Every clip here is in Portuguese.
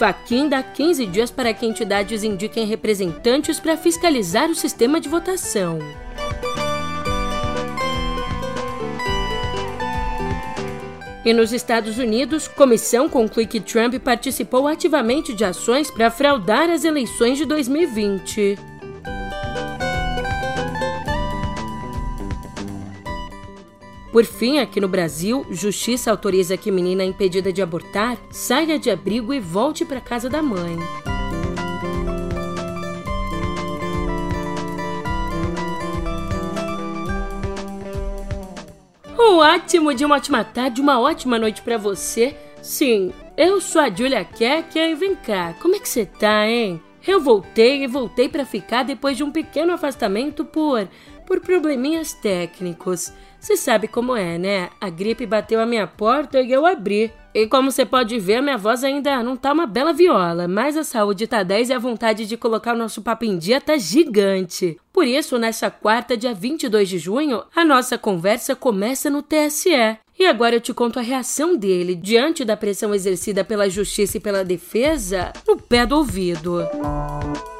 Faquin dá 15 dias para que entidades indiquem representantes para fiscalizar o sistema de votação. E nos Estados Unidos, comissão conclui que Trump participou ativamente de ações para fraudar as eleições de 2020. Por fim, aqui no Brasil, justiça autoriza que menina impedida de abortar saia de abrigo e volte para casa da mãe. Um ótimo dia, uma ótima tarde, uma ótima noite para você. Sim, eu sou a Julia Keck e vem cá, como é que você tá, hein? Eu voltei e voltei para ficar depois de um pequeno afastamento por por probleminhas técnicos. Você sabe como é, né? A gripe bateu a minha porta e eu abri. E como você pode ver, minha voz ainda não tá uma bela viola, mas a saúde tá 10 e a vontade de colocar o nosso papo em dia tá gigante. Por isso, nessa quarta, dia 22 de junho, a nossa conversa começa no TSE. E agora eu te conto a reação dele diante da pressão exercida pela justiça e pela defesa no pé do ouvido. Pois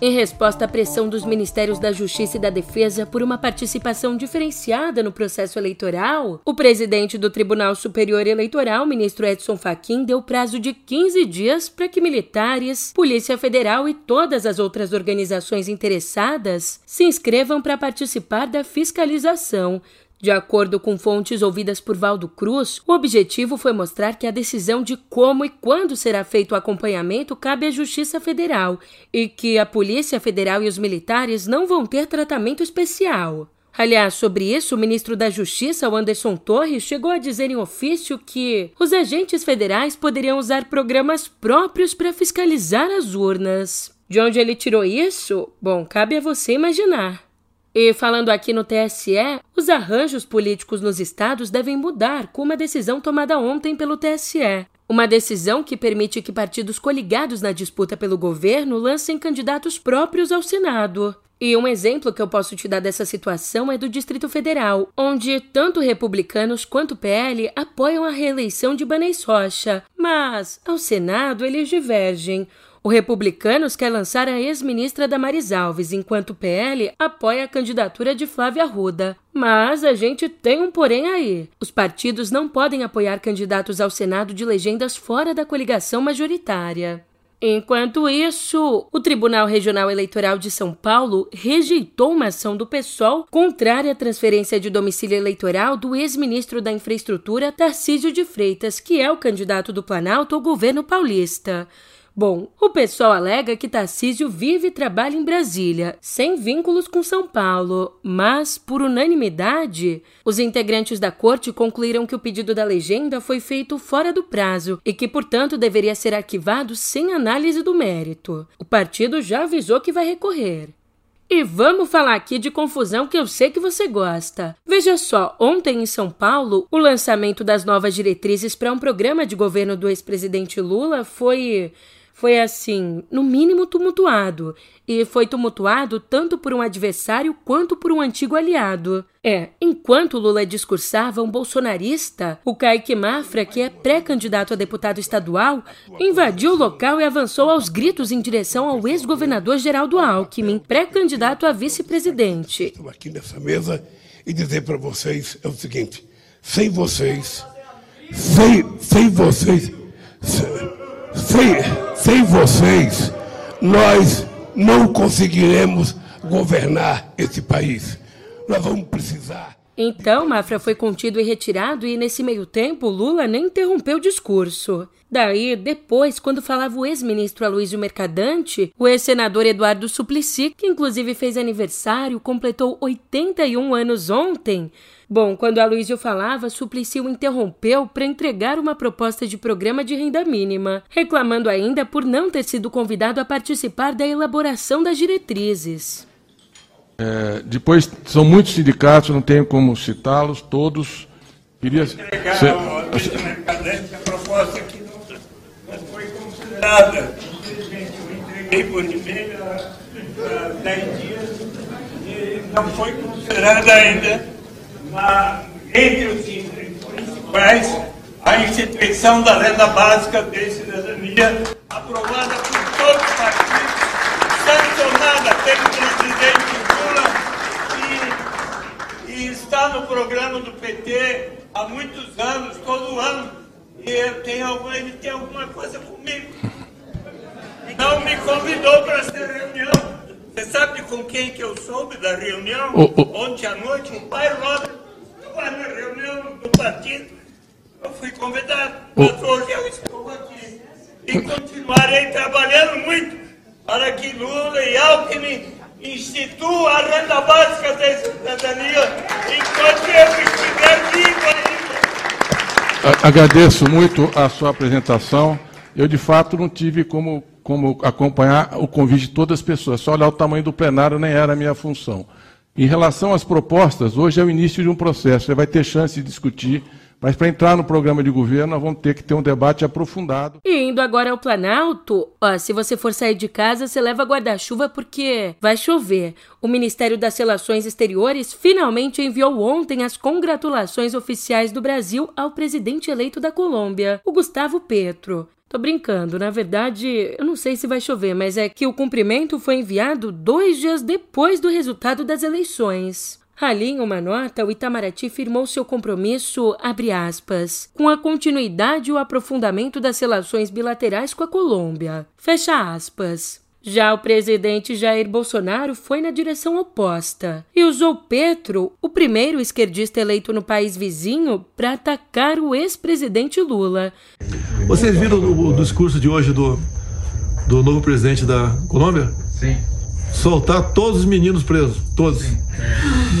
em resposta à pressão dos Ministérios da Justiça e da Defesa por uma participação diferenciada no processo eleitoral, o presidente do Tribunal Superior Eleitoral, ministro Edson Fachin, deu prazo de 15 dias para que militares, Polícia Federal e todas as outras organizações interessadas se inscrevam para participar da fiscalização de acordo com fontes ouvidas por Valdo Cruz, o objetivo foi mostrar que a decisão de como e quando será feito o acompanhamento cabe à Justiça Federal e que a Polícia Federal e os militares não vão ter tratamento especial. Aliás, sobre isso, o ministro da Justiça, Anderson Torres, chegou a dizer em ofício que os agentes federais poderiam usar programas próprios para fiscalizar as urnas. De onde ele tirou isso? Bom, cabe a você imaginar. E falando aqui no TSE, os arranjos políticos nos estados devem mudar com uma decisão tomada ontem pelo TSE. Uma decisão que permite que partidos coligados na disputa pelo governo lancem candidatos próprios ao Senado. E um exemplo que eu posso te dar dessa situação é do Distrito Federal, onde tanto republicanos quanto PL apoiam a reeleição de Banês Rocha, mas ao Senado eles divergem. O Republicanos quer lançar a ex-ministra Damares Alves, enquanto o PL apoia a candidatura de Flávia Arruda. Mas a gente tem um porém aí. Os partidos não podem apoiar candidatos ao Senado de legendas fora da coligação majoritária. Enquanto isso, o Tribunal Regional Eleitoral de São Paulo rejeitou uma ação do PSOL contrária à transferência de domicílio eleitoral do ex-ministro da Infraestrutura Tarcísio de Freitas, que é o candidato do Planalto ao governo paulista. Bom, o pessoal alega que Tarcísio vive e trabalha em Brasília, sem vínculos com São Paulo, mas, por unanimidade, os integrantes da corte concluíram que o pedido da legenda foi feito fora do prazo e que, portanto, deveria ser arquivado sem análise do mérito. O partido já avisou que vai recorrer. E vamos falar aqui de confusão que eu sei que você gosta. Veja só, ontem em São Paulo, o lançamento das novas diretrizes para um programa de governo do ex-presidente Lula foi foi assim, no mínimo tumultuado, e foi tumultuado tanto por um adversário quanto por um antigo aliado. É, enquanto Lula discursava, um bolsonarista, o Kaique Mafra, que é pré-candidato a deputado estadual, invadiu o local e avançou aos gritos em direção ao ex-governador Geraldo Alckmin, pré-candidato a vice-presidente. Estou aqui nessa mesa e dizer para vocês é o seguinte: sem vocês, sem, sem vocês, sem, sem, sem vocês, nós não conseguiremos governar esse país. Nós vamos precisar. Então, Mafra foi contido e retirado, e nesse meio tempo, Lula nem interrompeu o discurso. Daí, depois, quando falava o ex-ministro Aloysio Mercadante, o ex-senador Eduardo Suplicy, que inclusive fez aniversário, completou 81 anos ontem, Bom, quando a Luísio falava, Suplicy o interrompeu para entregar uma proposta de programa de renda mínima, reclamando ainda por não ter sido convidado a participar da elaboração das diretrizes. É, depois, são muitos sindicatos, não tenho como citá-los, todos. Queria. Entregar ser... a proposta que não, não foi considerada. Infelizmente, eu entreguei por e-mail há 10 dias e não foi considerada ainda uma, entre os principais a instituição da renda básica de cidadania aprovada por todos os partidos, sancionada pelo presidente Lula e, e está no programa do PT há muitos anos, todo ano. E ele tem alguma, ele tem alguma coisa comigo. Não me convidou para essa reunião. Você sabe com quem que eu soube da reunião? Oh, oh. Ontem à noite, o pai Robert estava na reunião do partido. Eu fui convidado, mas hoje eu estou aqui. E continuarei trabalhando muito para que Lula e Alckmin instituam a renda básica da cidadania enquanto eu estiver vivo ainda. Agradeço muito a sua apresentação. Eu, de fato, não tive como como acompanhar o convite de todas as pessoas. Só olhar o tamanho do plenário nem era a minha função. Em relação às propostas, hoje é o início de um processo. Você vai ter chance de discutir, mas para entrar no programa de governo, nós vamos ter que ter um debate aprofundado. E indo agora ao Planalto, ó, se você for sair de casa, você leva guarda-chuva porque vai chover. O Ministério das Relações Exteriores finalmente enviou ontem as congratulações oficiais do Brasil ao presidente eleito da Colômbia, o Gustavo Petro. Tô brincando, na verdade, eu não sei se vai chover, mas é que o cumprimento foi enviado dois dias depois do resultado das eleições. Ali, em uma nota, o Itamaraty firmou seu compromisso, abre aspas, com a continuidade e o aprofundamento das relações bilaterais com a Colômbia. Fecha aspas. Já o presidente Jair Bolsonaro foi na direção oposta e usou Petro, o primeiro esquerdista eleito no país vizinho, para atacar o ex-presidente Lula. Vocês viram o, o, discurso de hoje do, do novo presidente da Colômbia? Sim. Soltar todos os meninos presos, todos.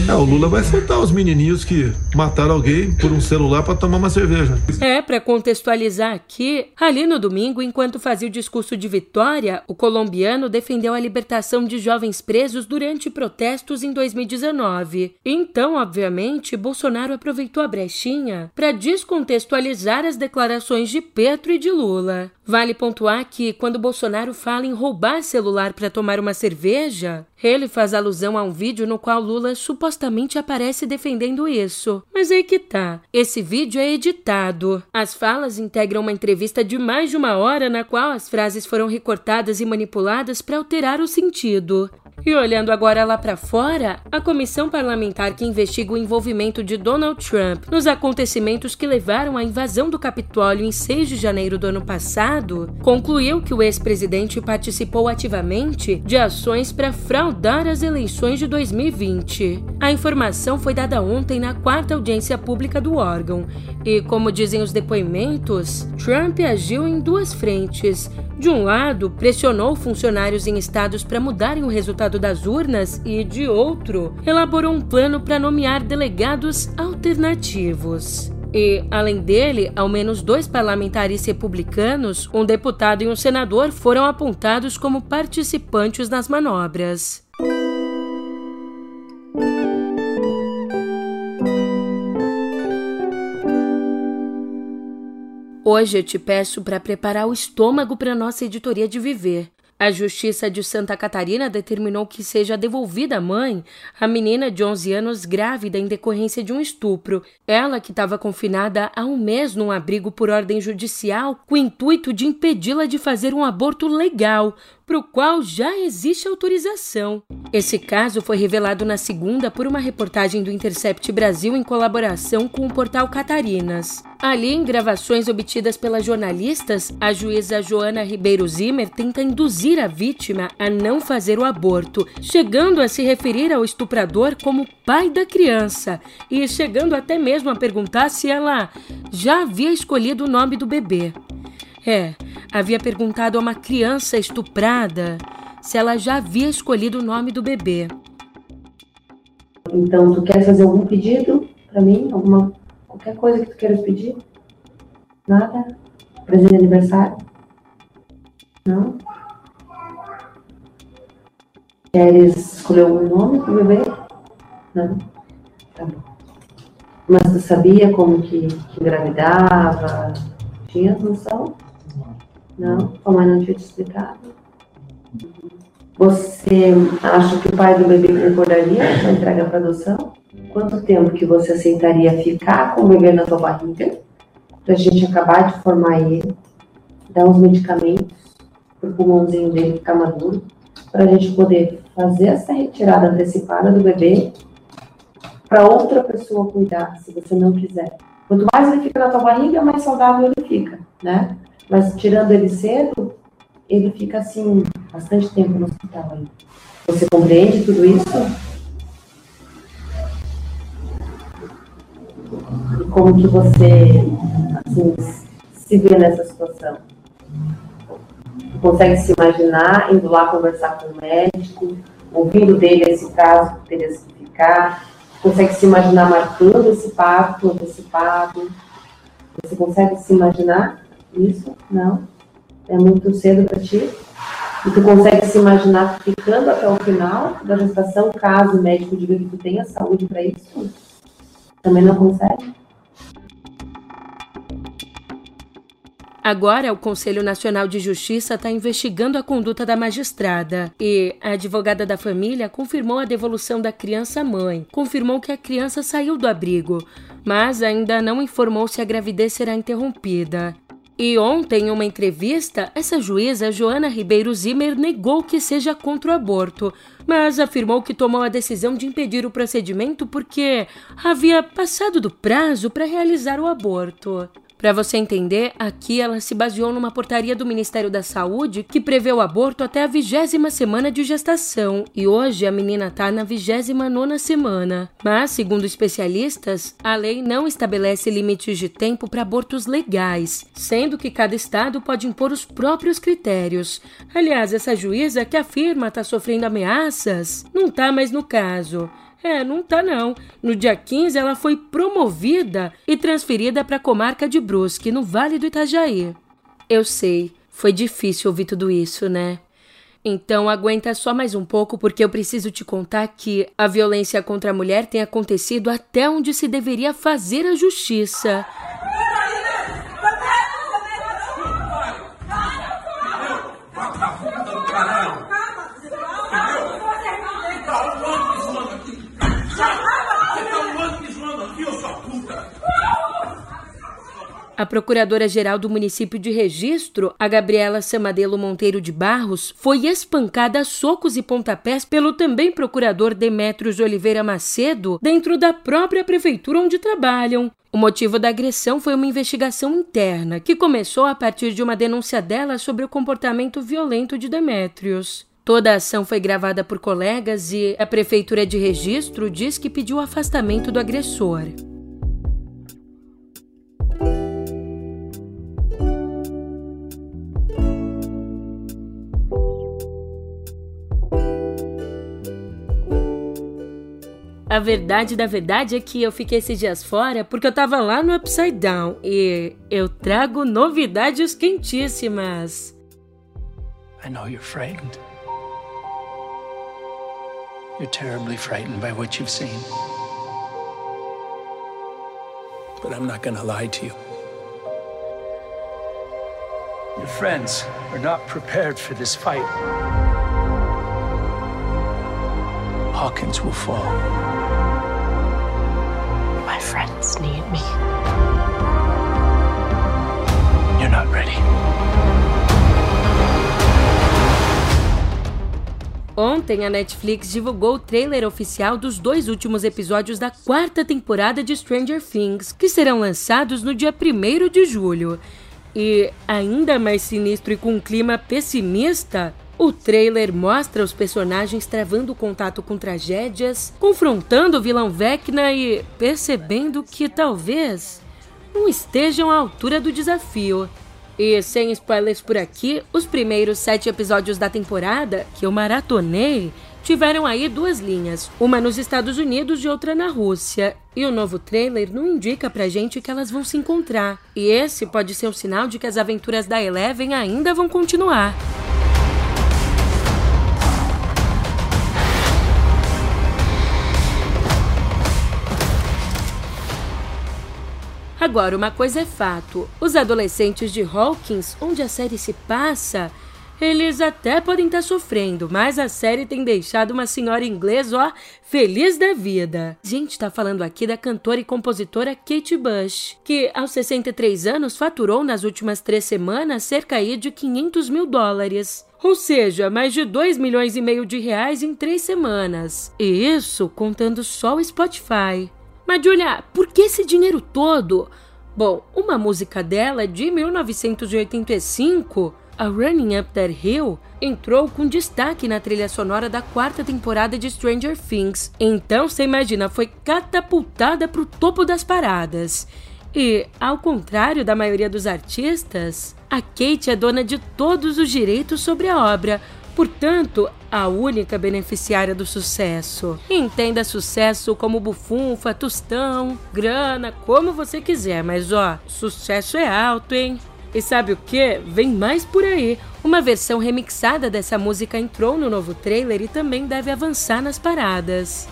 É, o Lula vai soltar os menininhos que mataram alguém por um celular para tomar uma cerveja. É, para contextualizar aqui, ali no domingo, enquanto fazia o discurso de vitória, o colombiano defendeu a libertação de jovens presos durante protestos em 2019. Então, obviamente, Bolsonaro aproveitou a brechinha para descontextualizar as declarações de Petro e de Lula. Vale pontuar que, quando Bolsonaro fala em roubar celular para tomar uma cerveja, ele faz alusão a um vídeo no qual Lula supostamente aparece defendendo isso. Mas aí que tá. Esse vídeo é editado. As falas integram uma entrevista de mais de uma hora na qual as frases foram recortadas e manipuladas para alterar o sentido. E olhando agora lá para fora, a comissão parlamentar que investiga o envolvimento de Donald Trump nos acontecimentos que levaram à invasão do Capitólio em 6 de janeiro do ano passado concluiu que o ex-presidente participou ativamente de ações para fraudar as eleições de 2020. A informação foi dada ontem na quarta audiência pública do órgão e, como dizem os depoimentos, Trump agiu em duas frentes. De um lado, pressionou funcionários em estados para mudarem o resultado das urnas e, de outro, elaborou um plano para nomear delegados alternativos. E, além dele, ao menos dois parlamentares republicanos, um deputado e um senador foram apontados como participantes nas manobras. Hoje eu te peço para preparar o estômago para nossa editoria de viver. A Justiça de Santa Catarina determinou que seja devolvida à mãe a menina de 11 anos grávida em decorrência de um estupro. Ela, que estava confinada há um mês num abrigo por ordem judicial, com o intuito de impedi-la de fazer um aborto legal, para o qual já existe autorização. Esse caso foi revelado na segunda por uma reportagem do Intercept Brasil em colaboração com o portal Catarinas. Ali, em gravações obtidas pelas jornalistas, a juíza Joana Ribeiro Zimmer tenta induzir a vítima a não fazer o aborto, chegando a se referir ao estuprador como pai da criança e chegando até mesmo a perguntar se ela já havia escolhido o nome do bebê. É, havia perguntado a uma criança estuprada se ela já havia escolhido o nome do bebê. Então, tu quer fazer algum pedido para mim? Alguma qualquer coisa que tu queira pedir? Nada? Presente de aniversário? Não? Queres escolher algum nome para o bebê? Não? Tá bom. Mas tu sabia como que, que engravidava? Tinha noção? Não? A mãe não tinha te explicado? Você acha que o pai do bebê concordaria com a entrega para adoção? Quanto tempo que você aceitaria ficar com o bebê na sua barriga para a gente acabar de formar ele, dar uns medicamentos para o pulmãozinho dele ficar maduro, para a gente poder fazer essa retirada antecipada do bebê para outra pessoa cuidar, se você não quiser. Quanto mais ele fica na tua barriga, mais saudável ele fica, né? Mas tirando ele cedo, ele fica assim bastante tempo no hospital aí. Você compreende tudo isso? E como que você assim, se vê nessa situação? consegue se imaginar indo lá conversar com o médico, ouvindo dele esse caso que teria que ficar, consegue se imaginar marcando esse parto antecipado, você consegue se imaginar isso? Não? É muito cedo para ti? E tu consegue se imaginar ficando até o final da gestação, caso o médico diga que tu tenha saúde para isso? Também não consegue? Agora, o Conselho Nacional de Justiça está investigando a conduta da magistrada e a advogada da família confirmou a devolução da criança à mãe, confirmou que a criança saiu do abrigo, mas ainda não informou se a gravidez será interrompida. E ontem, em uma entrevista, essa juíza, Joana Ribeiro Zimmer, negou que seja contra o aborto, mas afirmou que tomou a decisão de impedir o procedimento porque havia passado do prazo para realizar o aborto. Para você entender, aqui ela se baseou numa portaria do Ministério da Saúde que prevê o aborto até a vigésima semana de gestação e hoje a menina está na vigésima nona semana. Mas, segundo especialistas, a lei não estabelece limites de tempo para abortos legais, sendo que cada estado pode impor os próprios critérios. Aliás, essa juíza que afirma estar tá sofrendo ameaças não está mais no caso. É, não tá não. No dia 15 ela foi promovida e transferida para a comarca de Brusque, no Vale do Itajaí. Eu sei, foi difícil ouvir tudo isso, né? Então aguenta só mais um pouco porque eu preciso te contar que a violência contra a mulher tem acontecido até onde se deveria fazer a justiça. A procuradora-geral do município de Registro, a Gabriela Samadelo Monteiro de Barros, foi espancada a socos e pontapés pelo também procurador Demétrios de Oliveira Macedo dentro da própria prefeitura onde trabalham. O motivo da agressão foi uma investigação interna, que começou a partir de uma denúncia dela sobre o comportamento violento de Demétrios. Toda a ação foi gravada por colegas e a prefeitura de registro diz que pediu o afastamento do agressor. A verdade da verdade é que eu fiquei esses dias fora porque eu tava lá no Upside Down e eu trago novidades quentíssimas. I know you're frightened. You're terribly frightened by what you've seen. But I'm not gonna lie to you. Your friends are not prepared for this fight. Hawkins will fall friends need me. You're not ready. Ontem, a Netflix divulgou o trailer oficial dos dois últimos episódios da quarta temporada de Stranger Things, que serão lançados no dia 1 de julho. E, ainda mais sinistro e com um clima pessimista, o trailer mostra os personagens travando contato com tragédias, confrontando o vilão Vecna e percebendo que talvez não estejam à altura do desafio. E sem spoilers por aqui, os primeiros sete episódios da temporada, que eu maratonei, tiveram aí duas linhas, uma nos Estados Unidos e outra na Rússia. E o novo trailer não indica pra gente que elas vão se encontrar. E esse pode ser um sinal de que as aventuras da Eleven ainda vão continuar. Agora, uma coisa é fato: os adolescentes de Hawkins, onde a série se passa, Eles até podem estar tá sofrendo, mas a série tem deixado uma senhora inglesa, ó, feliz da vida. A gente tá falando aqui da cantora e compositora Kate Bush, que aos 63 anos faturou nas últimas três semanas cerca aí de 500 mil dólares. Ou seja, mais de 2 milhões e meio de reais em três semanas. E isso contando só o Spotify. Mas, Julia, por que esse dinheiro todo? Bom, uma música dela de 1985 a Running Up That Hill entrou com destaque na trilha sonora da quarta temporada de Stranger Things. Então, você imagina, foi catapultada para o topo das paradas. E, ao contrário da maioria dos artistas, a Kate é dona de todos os direitos sobre a obra, portanto, a única beneficiária do sucesso. Entenda sucesso como bufunfa, tostão, grana, como você quiser, mas ó, sucesso é alto, hein? E sabe o que? Vem mais por aí. Uma versão remixada dessa música entrou no novo trailer e também deve avançar nas paradas.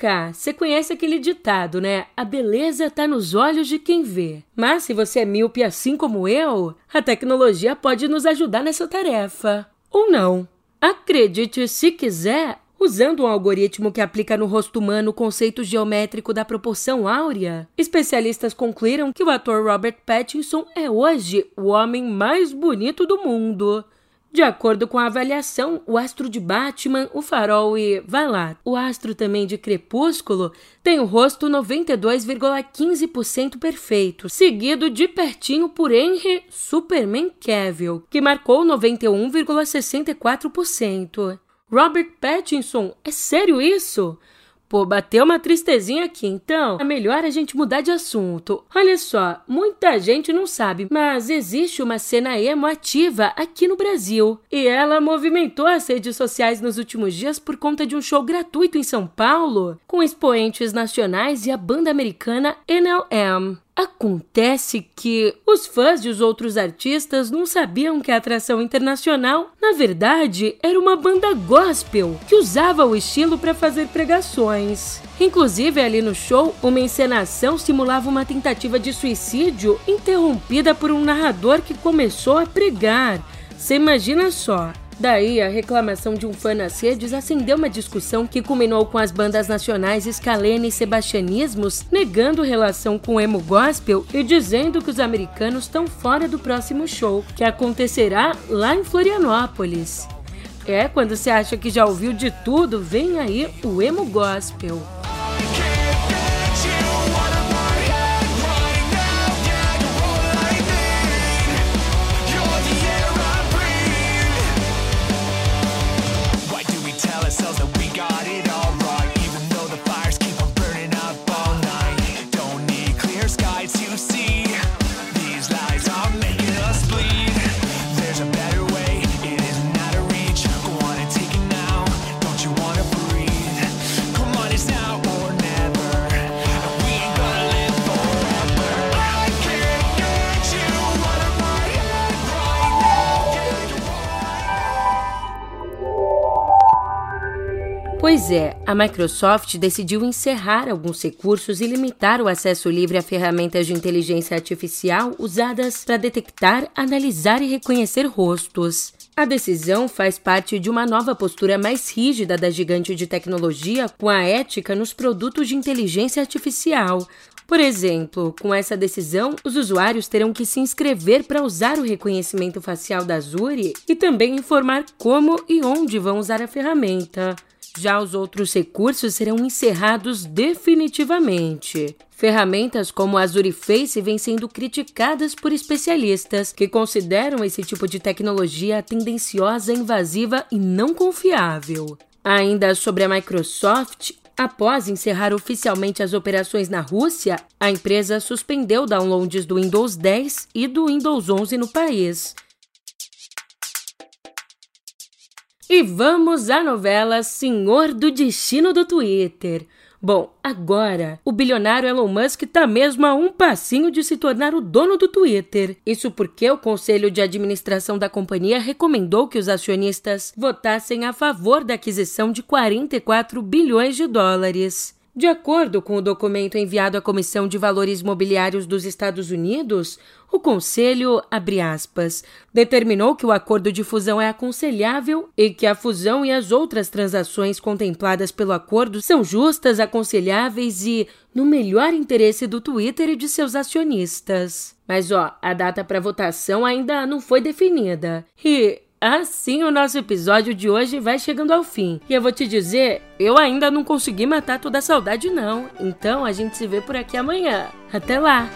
Cá, você conhece aquele ditado, né? A beleza tá nos olhos de quem vê. Mas se você é míope assim como eu, a tecnologia pode nos ajudar nessa tarefa. Ou não. Acredite se quiser, Usando um algoritmo que aplica no rosto humano o conceito geométrico da proporção áurea, especialistas concluíram que o ator Robert Pattinson é hoje o homem mais bonito do mundo. De acordo com a avaliação, o astro de Batman, o farol e, vai lá, o astro também de Crepúsculo tem o rosto 92,15% perfeito, seguido de pertinho por Henry Superman Cavill, que marcou 91,64%. Robert Pattinson, é sério isso? Pô, bateu uma tristezinha aqui, então é melhor a gente mudar de assunto. Olha só, muita gente não sabe, mas existe uma cena emo ativa aqui no Brasil. E ela movimentou as redes sociais nos últimos dias por conta de um show gratuito em São Paulo, com expoentes nacionais e a banda americana NLM. Acontece que os fãs de os outros artistas não sabiam que a atração internacional, na verdade, era uma banda gospel que usava o estilo para fazer pregações. Inclusive, ali no show, uma encenação simulava uma tentativa de suicídio interrompida por um narrador que começou a pregar. Você imagina só, Daí, a reclamação de um fã nas redes acendeu uma discussão que culminou com as bandas nacionais Scalene e Sebastianismos negando relação com o emo gospel e dizendo que os americanos estão fora do próximo show, que acontecerá lá em Florianópolis. É, quando você acha que já ouviu de tudo, vem aí o emo gospel. A Microsoft decidiu encerrar alguns recursos e limitar o acesso livre a ferramentas de inteligência artificial usadas para detectar, analisar e reconhecer rostos. A decisão faz parte de uma nova postura mais rígida da gigante de tecnologia com a ética nos produtos de inteligência artificial. Por exemplo, com essa decisão, os usuários terão que se inscrever para usar o reconhecimento facial da Azure e também informar como e onde vão usar a ferramenta. Já os outros recursos serão encerrados definitivamente. Ferramentas como a Azure Face vêm sendo criticadas por especialistas que consideram esse tipo de tecnologia tendenciosa, invasiva e não confiável. Ainda sobre a Microsoft, Após encerrar oficialmente as operações na Rússia, a empresa suspendeu downloads do Windows 10 e do Windows 11 no país. E vamos à novela Senhor do Destino do Twitter. Bom, agora o bilionário Elon Musk está mesmo a um passinho de se tornar o dono do Twitter. Isso porque o conselho de administração da companhia recomendou que os acionistas votassem a favor da aquisição de 44 bilhões de dólares. De acordo com o documento enviado à Comissão de Valores Mobiliários dos Estados Unidos, o Conselho, aspas, determinou que o acordo de fusão é aconselhável e que a fusão e as outras transações contempladas pelo acordo são justas, aconselháveis e no melhor interesse do Twitter e de seus acionistas. Mas ó, a data para votação ainda não foi definida. E Assim, o nosso episódio de hoje vai chegando ao fim. E eu vou te dizer, eu ainda não consegui matar toda a saudade, não. Então a gente se vê por aqui amanhã. Até lá!